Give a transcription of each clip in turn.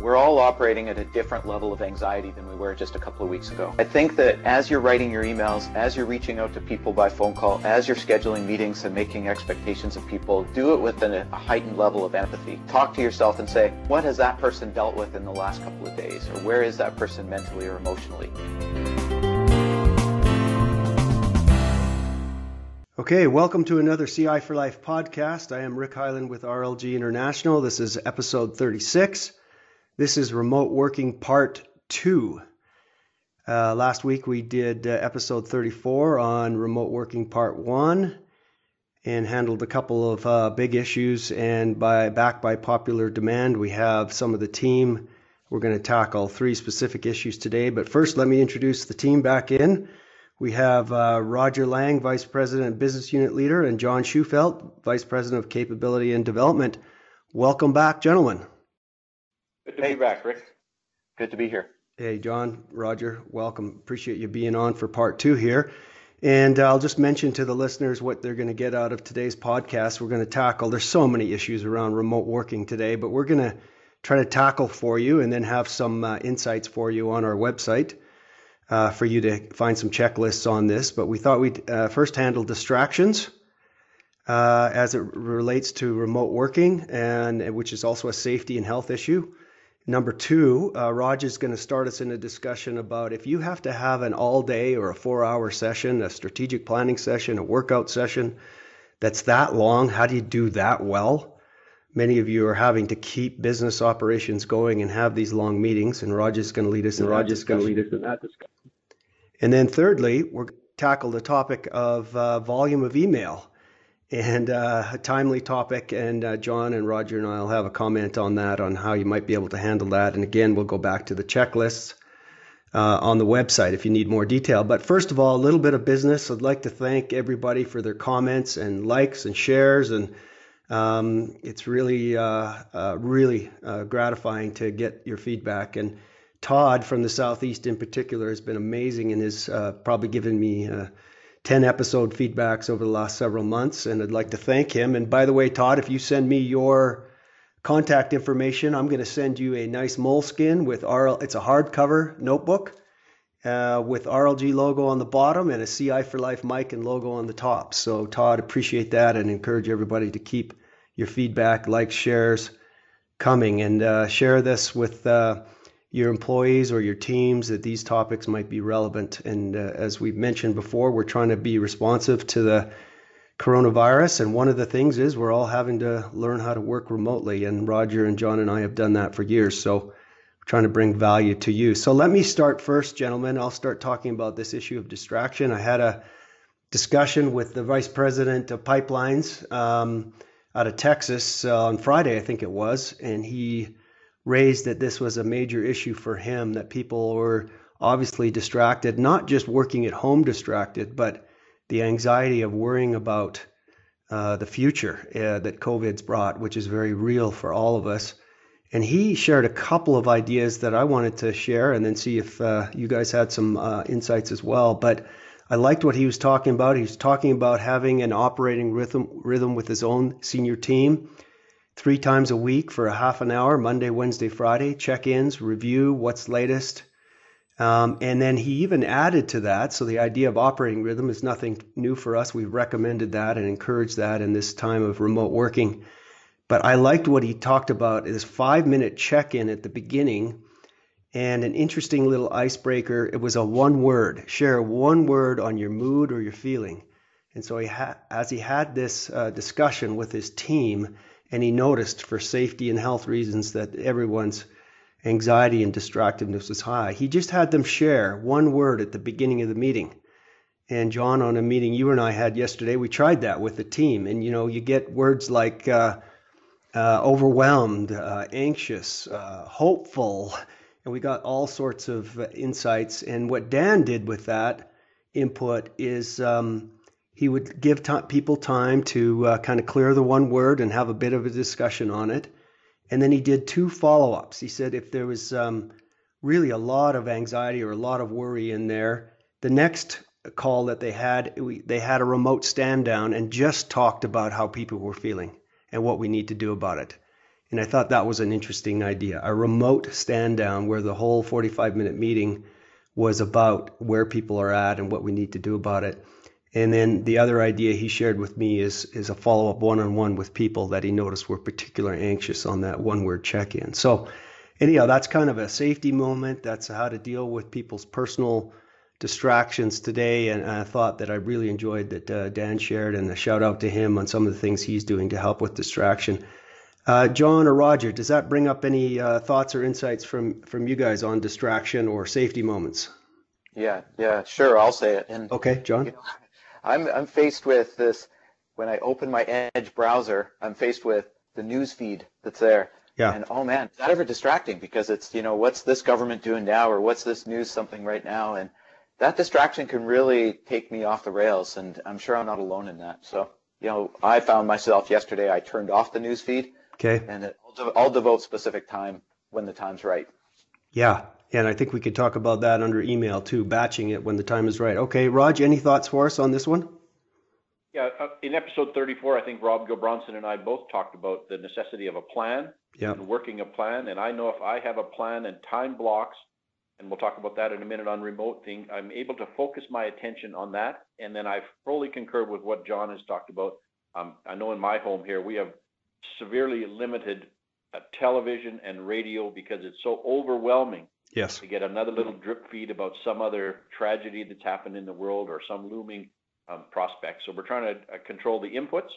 We're all operating at a different level of anxiety than we were just a couple of weeks ago. I think that as you're writing your emails, as you're reaching out to people by phone call, as you're scheduling meetings and making expectations of people, do it with a heightened level of empathy. Talk to yourself and say, what has that person dealt with in the last couple of days? Or where is that person mentally or emotionally? Okay, welcome to another CI for Life podcast. I am Rick Hyland with RLG International. This is episode 36. This is remote working part two. Uh, last week we did uh, episode 34 on remote working part one and handled a couple of uh, big issues. And by back by popular demand, we have some of the team. We're going to tackle three specific issues today. But first, let me introduce the team back in. We have uh, Roger Lang, Vice President Business Unit Leader, and John Schufelt, Vice President of Capability and Development. Welcome back, gentlemen. Good to hey, be back, Rick. Good to be here. Hey, John, Roger, welcome. Appreciate you being on for part two here. And I'll just mention to the listeners what they're going to get out of today's podcast. We're going to tackle, there's so many issues around remote working today, but we're going to try to tackle for you and then have some uh, insights for you on our website uh, for you to find some checklists on this. But we thought we'd uh, first handle distractions uh, as it relates to remote working, and which is also a safety and health issue. Number two, uh, Raj is going to start us in a discussion about if you have to have an all day or a four hour session, a strategic planning session, a workout session that's that long, how do you do that well? Many of you are having to keep business operations going and have these long meetings, and Raj is going to lead us in Raj is going to lead us in that discussion. And then thirdly, we're going to tackle the topic of uh, volume of email and uh, a timely topic. And uh, John and Roger and I'll have a comment on that, on how you might be able to handle that. And again, we'll go back to the checklists uh, on the website if you need more detail. But first of all, a little bit of business. I'd like to thank everybody for their comments and likes and shares. And um, it's really, uh, uh, really uh, gratifying to get your feedback. And Todd from the Southeast in particular has been amazing and has probably given me 10 episode feedbacks over the last several months, and I'd like to thank him. And by the way, Todd, if you send me your contact information, I'm going to send you a nice Moleskine with RL. It's a hardcover notebook uh, with RLG logo on the bottom and a CI for Life mic and logo on the top. So, Todd, appreciate that and encourage everybody to keep your feedback, likes, shares coming, and uh, share this with. Uh, your employees or your teams that these topics might be relevant. And uh, as we've mentioned before, we're trying to be responsive to the coronavirus. And one of the things is we're all having to learn how to work remotely. And Roger and John and I have done that for years. So we're trying to bring value to you. So let me start first, gentlemen. I'll start talking about this issue of distraction. I had a discussion with the vice president of pipelines um, out of Texas uh, on Friday, I think it was. And he raised that this was a major issue for him, that people were obviously distracted, not just working at home distracted, but the anxiety of worrying about uh, the future uh, that COVID's brought, which is very real for all of us. And he shared a couple of ideas that I wanted to share and then see if uh, you guys had some uh, insights as well. But I liked what he was talking about. He was talking about having an operating rhythm, rhythm with his own senior team three times a week for a half an hour, Monday, Wednesday, Friday, check ins, review what's latest. Um, and then he even added to that. So the idea of operating rhythm is nothing new for us. We've recommended that and encouraged that in this time of remote working. But I liked what he talked about this five minute check in at the beginning and an interesting little icebreaker. It was a one word, share one word on your mood or your feeling. And so he ha- as he had this uh, discussion with his team, and he noticed for safety and health reasons that everyone's anxiety and distractiveness was high. He just had them share one word at the beginning of the meeting. And John, on a meeting you and I had yesterday, we tried that with the team. And you know, you get words like uh, uh, overwhelmed, uh, anxious, uh, hopeful, and we got all sorts of insights. And what Dan did with that input is um, he would give t- people time to uh, kind of clear the one word and have a bit of a discussion on it. And then he did two follow ups. He said if there was um, really a lot of anxiety or a lot of worry in there, the next call that they had, we, they had a remote stand down and just talked about how people were feeling and what we need to do about it. And I thought that was an interesting idea. A remote stand down where the whole 45 minute meeting was about where people are at and what we need to do about it. And then the other idea he shared with me is is a follow up one on one with people that he noticed were particularly anxious on that one word check in. So anyhow, that's kind of a safety moment. That's how to deal with people's personal distractions today. And I thought that I really enjoyed that uh, Dan shared, and a shout out to him on some of the things he's doing to help with distraction. Uh, John or Roger, does that bring up any uh, thoughts or insights from from you guys on distraction or safety moments? Yeah, yeah, sure. I'll say it. And okay, John. You know, I'm I'm faced with this when I open my Edge browser. I'm faced with the news feed that's there. Yeah. And oh man, is that ever distracting? Because it's you know what's this government doing now, or what's this news something right now, and that distraction can really take me off the rails. And I'm sure I'm not alone in that. So you know, I found myself yesterday. I turned off the news feed. Okay. And it, I'll, I'll devote specific time when the time's right. Yeah, and I think we could talk about that under email too, batching it when the time is right. Okay, Raj, any thoughts for us on this one? Yeah, uh, in episode 34, I think Rob Gilbronson and I both talked about the necessity of a plan and working a plan. And I know if I have a plan and time blocks, and we'll talk about that in a minute on remote thing, I'm able to focus my attention on that. And then I fully concur with what John has talked about. Um, I know in my home here, we have severely limited uh, television and radio because it's so overwhelming Yes. To get another little drip feed about some other tragedy that's happened in the world or some looming um, prospect. So we're trying to uh, control the inputs,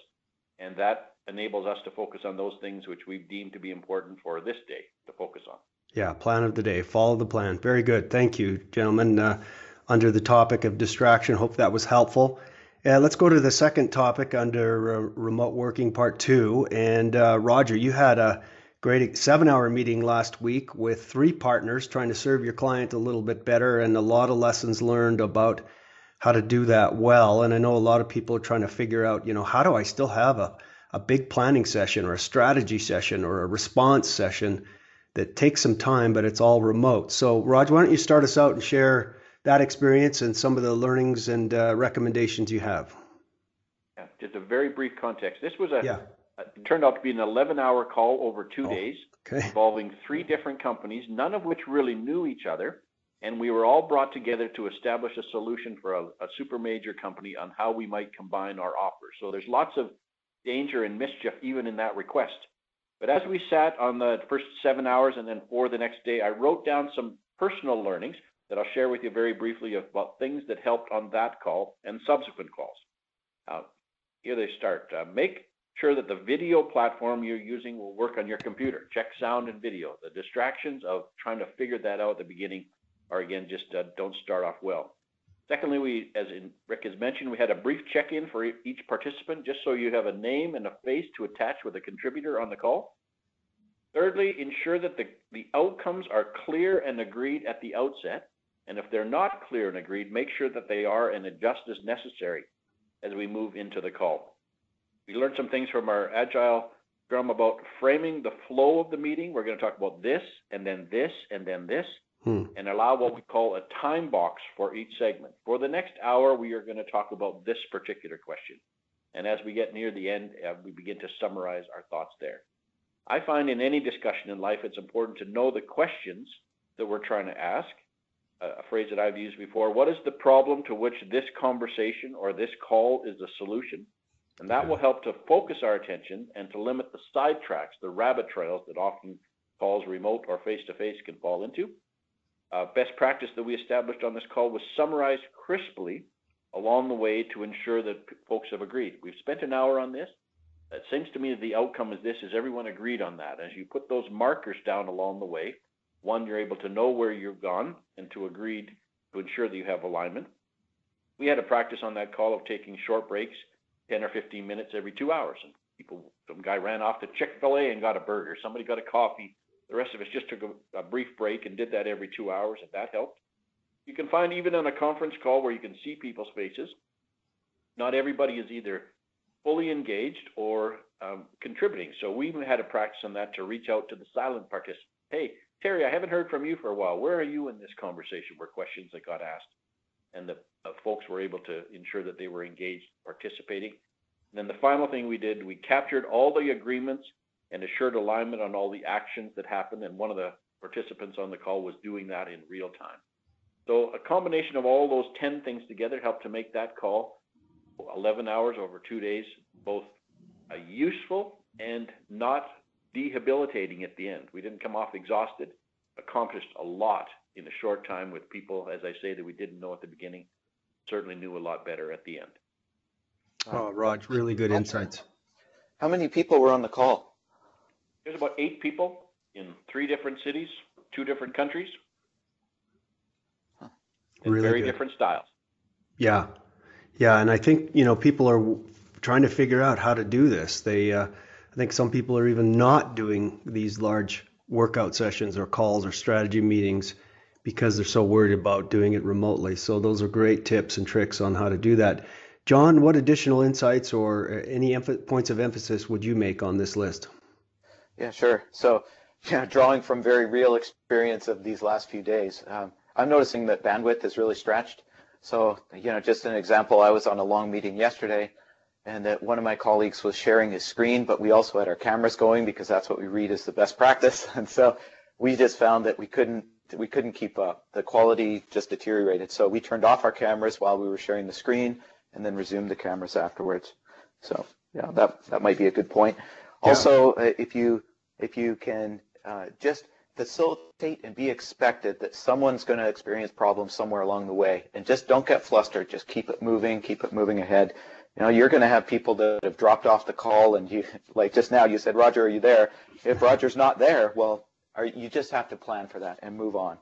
and that enables us to focus on those things which we've deemed to be important for this day to focus on. Yeah, plan of the day. Follow the plan. Very good. Thank you, gentlemen. Uh, under the topic of distraction, hope that was helpful. Uh, let's go to the second topic under uh, remote working part two. And uh, Roger, you had a great seven hour meeting last week with three partners trying to serve your client a little bit better and a lot of lessons learned about how to do that well. And I know a lot of people are trying to figure out, you know, how do I still have a, a big planning session or a strategy session or a response session that takes some time, but it's all remote. So, Raj, why don't you start us out and share that experience and some of the learnings and uh, recommendations you have? Yeah, just a very brief context. This was a yeah it turned out to be an 11 hour call over two oh, days okay. involving three different companies, none of which really knew each other. And we were all brought together to establish a solution for a, a super major company on how we might combine our offers. So there's lots of danger and mischief even in that request. But as we sat on the first seven hours and then four the next day, I wrote down some personal learnings that I'll share with you very briefly about things that helped on that call and subsequent calls. Uh, here they start. Uh, make sure that the video platform you're using will work on your computer. Check sound and video. The distractions of trying to figure that out at the beginning are again just uh, don't start off well. Secondly, we, as in Rick has mentioned, we had a brief check-in for each participant, just so you have a name and a face to attach with a contributor on the call. Thirdly, ensure that the, the outcomes are clear and agreed at the outset. And if they're not clear and agreed, make sure that they are and adjust as necessary as we move into the call. We learned some things from our Agile Scrum about framing the flow of the meeting. We're going to talk about this, and then this, and then this, hmm. and allow what we call a time box for each segment. For the next hour, we are going to talk about this particular question. And as we get near the end, uh, we begin to summarize our thoughts there. I find in any discussion in life, it's important to know the questions that we're trying to ask. Uh, a phrase that I've used before what is the problem to which this conversation or this call is the solution? And that will help to focus our attention and to limit the sidetracks, the rabbit trails that often calls remote or face-to-face can fall into. Uh, best practice that we established on this call was summarized crisply along the way to ensure that folks have agreed. We've spent an hour on this. It seems to me that the outcome is this, is everyone agreed on that. As you put those markers down along the way, one, you're able to know where you've gone and to agree to ensure that you have alignment. We had a practice on that call of taking short breaks 10 or 15 minutes every two hours. And people, some guy ran off to Chick fil A and got a burger. Somebody got a coffee. The rest of us just took a, a brief break and did that every two hours, and that helped. You can find even on a conference call where you can see people's faces, not everybody is either fully engaged or um, contributing. So we even had a practice on that to reach out to the silent participants. Hey, Terry, I haven't heard from you for a while. Where are you in this conversation? Were questions that got asked and the uh, folks were able to ensure that they were engaged, participating. And then the final thing we did, we captured all the agreements and assured alignment on all the actions that happened. And one of the participants on the call was doing that in real time. So a combination of all those 10 things together helped to make that call 11 hours over two days, both useful and not debilitating at the end. We didn't come off exhausted, accomplished a lot in a short time with people, as I say, that we didn't know at the beginning, certainly knew a lot better at the end. Oh, Raj, really good insights. How many people were on the call? There's about eight people in three different cities, two different countries, huh. really very good. different styles. Yeah, yeah, and I think you know people are trying to figure out how to do this. They, uh, I think some people are even not doing these large workout sessions or calls or strategy meetings because they're so worried about doing it remotely. So those are great tips and tricks on how to do that. John, what additional insights or uh, any points of emphasis would you make on this list? Yeah, sure. So, yeah, drawing from very real experience of these last few days, um, I'm noticing that bandwidth is really stretched. So, you know, just an example, I was on a long meeting yesterday and that one of my colleagues was sharing his screen, but we also had our cameras going because that's what we read as the best practice. And so we just found that we couldn't we couldn't keep up. The quality just deteriorated. So we turned off our cameras while we were sharing the screen and then resume the cameras afterwards. So yeah, that that might be a good point. Yeah. Also, uh, if you if you can uh, just facilitate and be expected that someone's going to experience problems somewhere along the way, and just don't get flustered. Just keep it moving, keep it moving ahead you know, you're going to have people that have dropped off the call, and you, like just now, you said, Roger, are you there? If Roger's not there, well, are, you just have to plan for that and move on.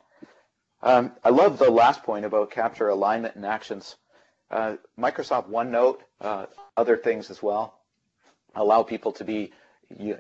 Um, I love the last point about capture alignment and actions. Uh, Microsoft OneNote, uh, other things as well, allow people to be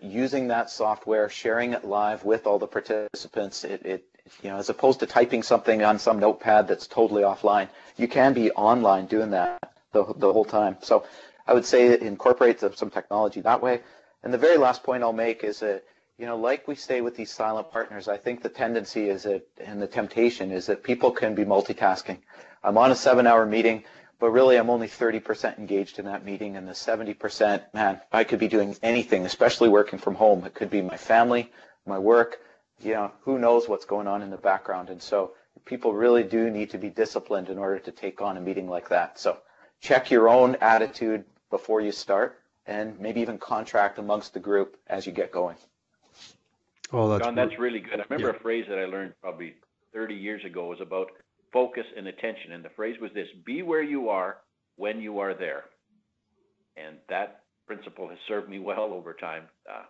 using that software, sharing it live with all the participants. It, it, you know, as opposed to typing something on some notepad that's totally offline, you can be online doing that the, the whole time. So I would say incorporate some technology that way. And the very last point I'll make is that, you know, like we stay with these silent partners, I think the tendency is that, and the temptation is that people can be multitasking. I'm on a seven hour meeting, but really I'm only 30% engaged in that meeting and the 70%, man, I could be doing anything, especially working from home. It could be my family, my work, you know, who knows what's going on in the background. And so people really do need to be disciplined in order to take on a meeting like that. So check your own attitude before you start and maybe even contract amongst the group as you get going. Oh, that's John, that's really good. I remember yeah. a phrase that I learned probably 30 years ago was about focus and attention. And the phrase was this be where you are when you are there. And that principle has served me well over time. Uh,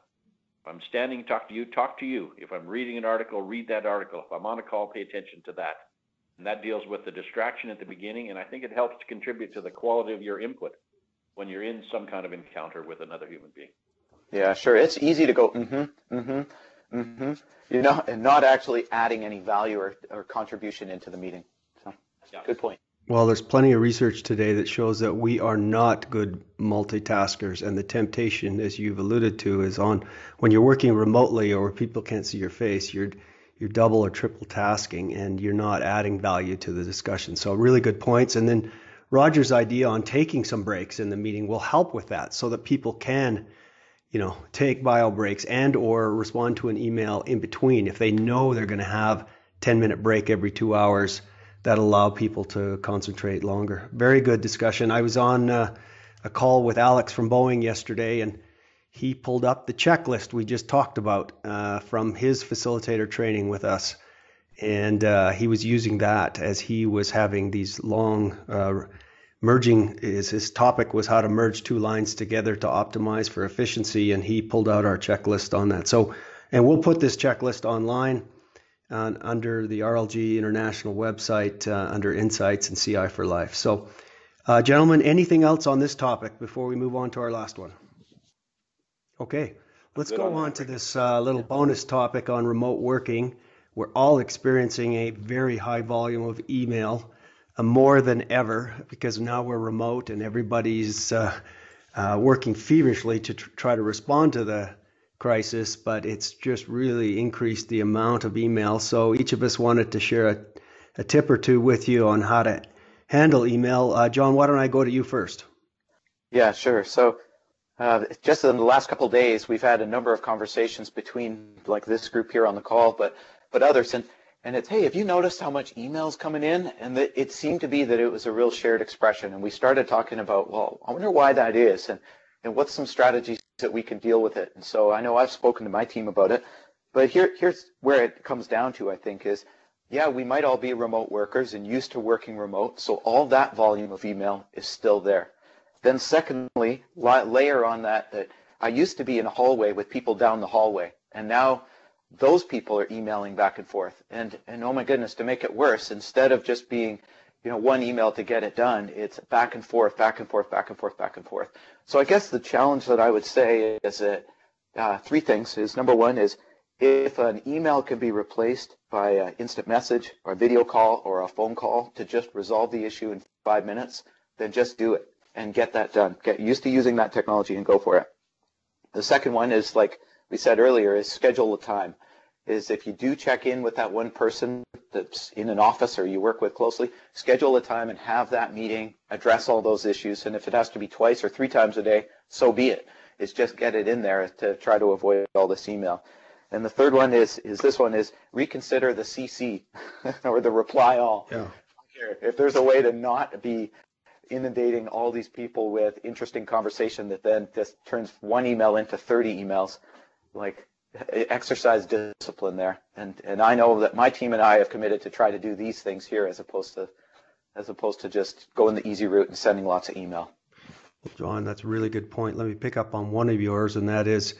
if I'm standing, talk to you, talk to you. If I'm reading an article, read that article. If I'm on a call, pay attention to that. And that deals with the distraction at the beginning, and I think it helps to contribute to the quality of your input when you're in some kind of encounter with another human being. Yeah, sure. It's easy to go, mm-hmm, mm-hmm, mm-hmm. You know, and not actually adding any value or, or contribution into the meeting. So, yeah. good point. Well, there's plenty of research today that shows that we are not good multitaskers, and the temptation, as you've alluded to, is on when you're working remotely or people can't see your face. You're you're double or triple tasking and you're not adding value to the discussion. So really good points. And then Roger's idea on taking some breaks in the meeting will help with that so that people can, you know, take bio breaks and or respond to an email in between if they know they're going to have 10 minute break every two hours that allow people to concentrate longer. Very good discussion. I was on uh, a call with Alex from Boeing yesterday and he pulled up the checklist we just talked about uh, from his facilitator training with us. And uh, he was using that as he was having these long uh, merging. His, his topic was how to merge two lines together to optimize for efficiency. And he pulled out our checklist on that. So, and we'll put this checklist online uh, under the RLG International website uh, under Insights and CI for Life. So, uh, gentlemen, anything else on this topic before we move on to our last one? Okay, let's go on, on to this uh, little bonus topic on remote working. We're all experiencing a very high volume of email, uh, more than ever, because now we're remote and everybody's uh, uh working feverishly to tr- try to respond to the crisis. But it's just really increased the amount of email. So each of us wanted to share a, a tip or two with you on how to handle email. Uh, John, why don't I go to you first? Yeah, sure. So uh, just in the last couple days, we've had a number of conversations between like this group here on the call, but but others, and and it's hey, have you noticed how much emails coming in? And that it seemed to be that it was a real shared expression, and we started talking about well, I wonder why that is, and and what's some strategies that we can deal with it. And so I know I've spoken to my team about it, but here here's where it comes down to I think is yeah, we might all be remote workers and used to working remote, so all that volume of email is still there. Then secondly, layer on that that I used to be in a hallway with people down the hallway, and now those people are emailing back and forth. And and oh my goodness, to make it worse, instead of just being, you know, one email to get it done, it's back and forth, back and forth, back and forth, back and forth. So I guess the challenge that I would say is that uh, three things is number one is if an email can be replaced by an instant message or a video call or a phone call to just resolve the issue in five minutes, then just do it and get that done. Get used to using that technology and go for it. The second one is like we said earlier is schedule a time. Is if you do check in with that one person that's in an office or you work with closely, schedule a time and have that meeting, address all those issues. And if it has to be twice or three times a day, so be it. It's just get it in there to try to avoid all this email. And the third one is is this one is reconsider the CC or the reply all. Yeah. If there's a way to not be inundating all these people with interesting conversation that then just turns one email into 30 emails. Like exercise discipline there. And and I know that my team and I have committed to try to do these things here as opposed to as opposed to just going the easy route and sending lots of email. John, that's a really good point. Let me pick up on one of yours, and that is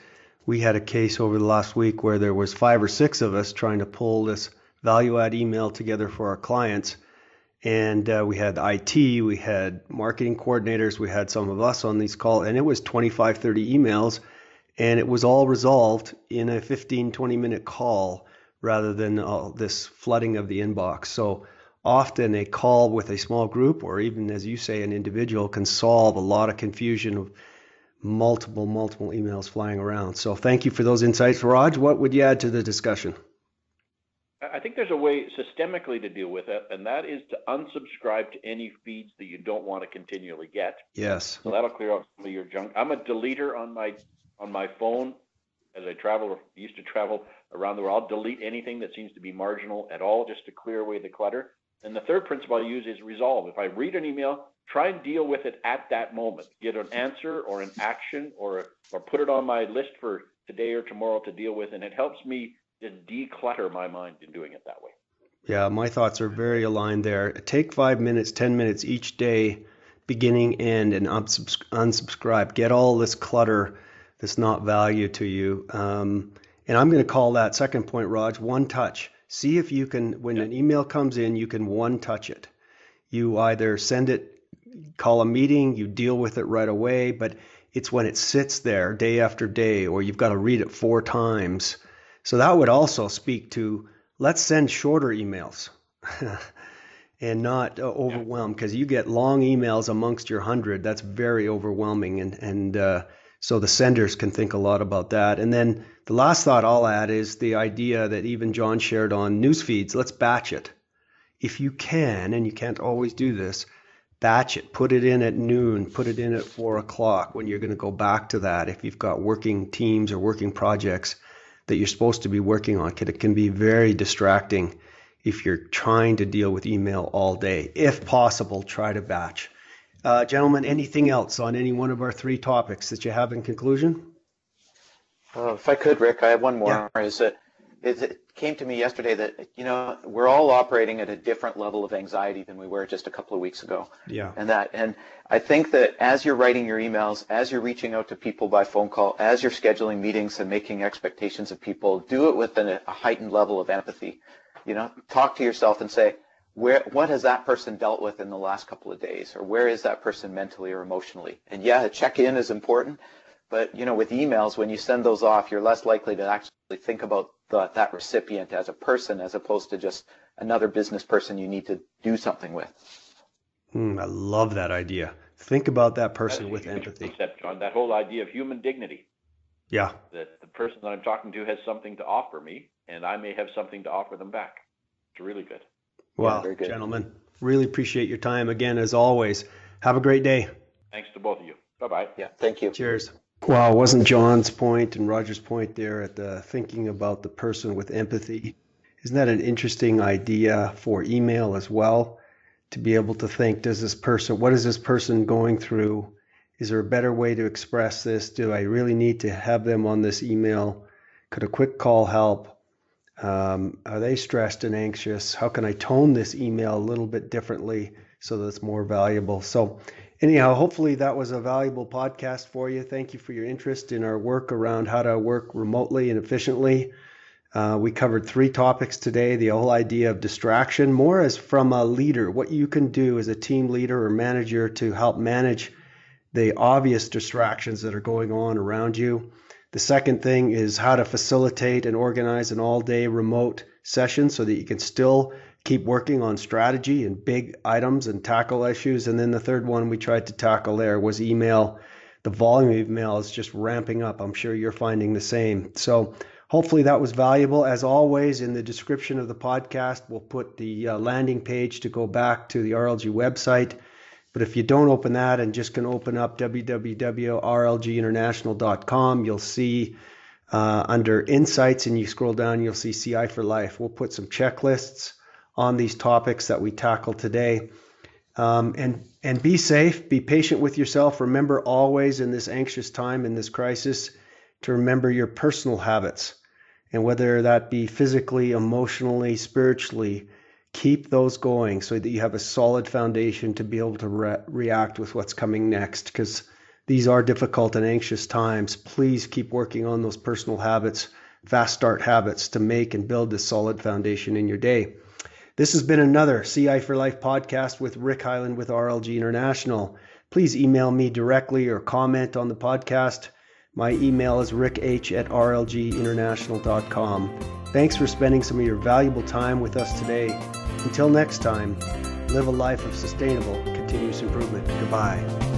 we had a case over the last week where there was five or six of us trying to pull this value add email together for our clients and uh, we had IT, we had marketing coordinators, we had some of us on these calls, and it was 25, 30 emails, and it was all resolved in a 15, 20 minute call rather than all this flooding of the inbox. So often a call with a small group, or even as you say, an individual, can solve a lot of confusion of multiple, multiple emails flying around. So thank you for those insights, Raj. What would you add to the discussion? I think there's a way systemically to deal with it, and that is to unsubscribe to any feeds that you don't want to continually get. Yes. So that'll clear out some of your junk. I'm a deleter on my on my phone as I travel used to travel around the world. I'll delete anything that seems to be marginal at all just to clear away the clutter. And the third principle I use is resolve. If I read an email, try and deal with it at that moment. Get an answer or an action or or put it on my list for today or tomorrow to deal with, and it helps me just declutter my mind in doing it that way. Yeah, my thoughts are very aligned there. Take five minutes, 10 minutes each day, beginning, end, and unsubscribe. Get all this clutter that's not value to you. Um, and I'm going to call that second point, Raj, one touch. See if you can, when yeah. an email comes in, you can one touch it. You either send it, call a meeting, you deal with it right away, but it's when it sits there day after day, or you've got to read it four times so that would also speak to let's send shorter emails and not uh, overwhelm because you get long emails amongst your hundred. That's very overwhelming, and and uh, so the senders can think a lot about that. And then the last thought I'll add is the idea that even John shared on news feeds. Let's batch it if you can, and you can't always do this. Batch it, put it in at noon, put it in at four o'clock when you're going to go back to that. If you've got working teams or working projects, that you're supposed to be working on. It can be very distracting if you're trying to deal with email all day. If possible, try to batch. Uh, gentlemen, anything else on any one of our three topics that you have in conclusion? Uh, if I could, Rick, I have one more. Yeah. Is that it came to me yesterday that you know we're all operating at a different level of anxiety than we were just a couple of weeks ago. Yeah. And that and I think that as you're writing your emails, as you're reaching out to people by phone call, as you're scheduling meetings and making expectations of people, do it with a heightened level of empathy. You know, talk to yourself and say, where what has that person dealt with in the last couple of days, or where is that person mentally or emotionally? And yeah, a check-in is important, but you know, with emails, when you send those off, you're less likely to actually think about the, that recipient as a person as opposed to just another business person you need to do something with. Mm, I love that idea. Think about that person with empathy. Concept, John, that whole idea of human dignity. Yeah. That the person that I'm talking to has something to offer me, and I may have something to offer them back. It's really good. Well, yeah, good. gentlemen, really appreciate your time again as always. Have a great day. Thanks to both of you. Bye bye. Yeah, thank you. Cheers. Well, wasn't John's point and Roger's point there at the thinking about the person with empathy? Isn't that an interesting idea for email as well? To be able to think, does this person, what is this person going through? Is there a better way to express this? Do I really need to have them on this email? Could a quick call help? Um, are they stressed and anxious? How can I tone this email a little bit differently so that it's more valuable? So, anyhow, hopefully that was a valuable podcast for you. Thank you for your interest in our work around how to work remotely and efficiently. Uh, we covered three topics today the whole idea of distraction, more as from a leader, what you can do as a team leader or manager to help manage the obvious distractions that are going on around you. The second thing is how to facilitate and organize an all day remote session so that you can still keep working on strategy and big items and tackle issues. And then the third one we tried to tackle there was email. The volume of email is just ramping up. I'm sure you're finding the same. So hopefully that was valuable. As always, in the description of the podcast, we'll put the uh, landing page to go back to the RLG website. But if you don't open that and just can open up www.rlginternational.com, you'll see uh, under Insights and you scroll down, you'll see CI for Life. We'll put some checklists on these topics that we tackle today. Um, and and be safe, be patient with yourself. Remember always in this anxious time, in this crisis, to remember your personal habits, and whether that be physically, emotionally, spiritually, keep those going so that you have a solid foundation to be able to re- react with what's coming next because these are difficult and anxious times. Please keep working on those personal habits fast start habits to make and build this solid foundation in your day. This has been another ci for life podcast with rick Hyland with rlg international. Please email me directly or comment on the podcast. My email is ricch at rlginternational.com thanks for spending some of your valuable time with us today until next time, live a life of sustainable continuous improvement. Goodbye.